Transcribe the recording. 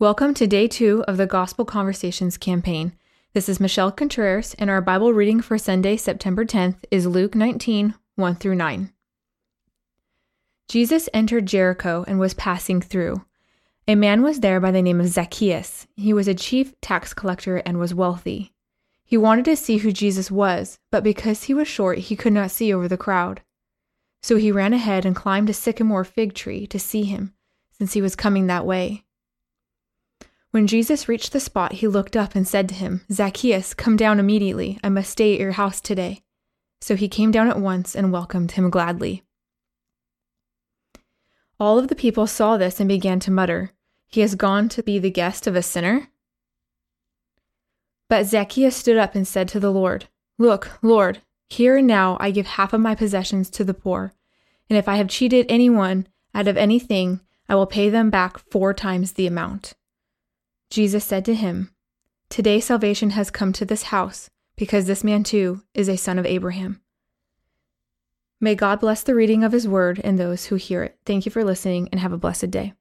Welcome to day two of the Gospel Conversations campaign. This is Michelle Contreras, and our Bible reading for Sunday, September 10th, is Luke 19 1 through 9. Jesus entered Jericho and was passing through. A man was there by the name of Zacchaeus. He was a chief tax collector and was wealthy. He wanted to see who Jesus was, but because he was short, he could not see over the crowd. So he ran ahead and climbed a sycamore fig tree to see him, since he was coming that way. When Jesus reached the spot, he looked up and said to him, Zacchaeus, come down immediately. I must stay at your house today. So he came down at once and welcomed him gladly. All of the people saw this and began to mutter, He has gone to be the guest of a sinner? But Zacchaeus stood up and said to the Lord, Look, Lord, here and now I give half of my possessions to the poor, and if I have cheated anyone out of anything, I will pay them back four times the amount. Jesus said to him, Today salvation has come to this house, because this man too is a son of Abraham. May God bless the reading of his word and those who hear it. Thank you for listening and have a blessed day.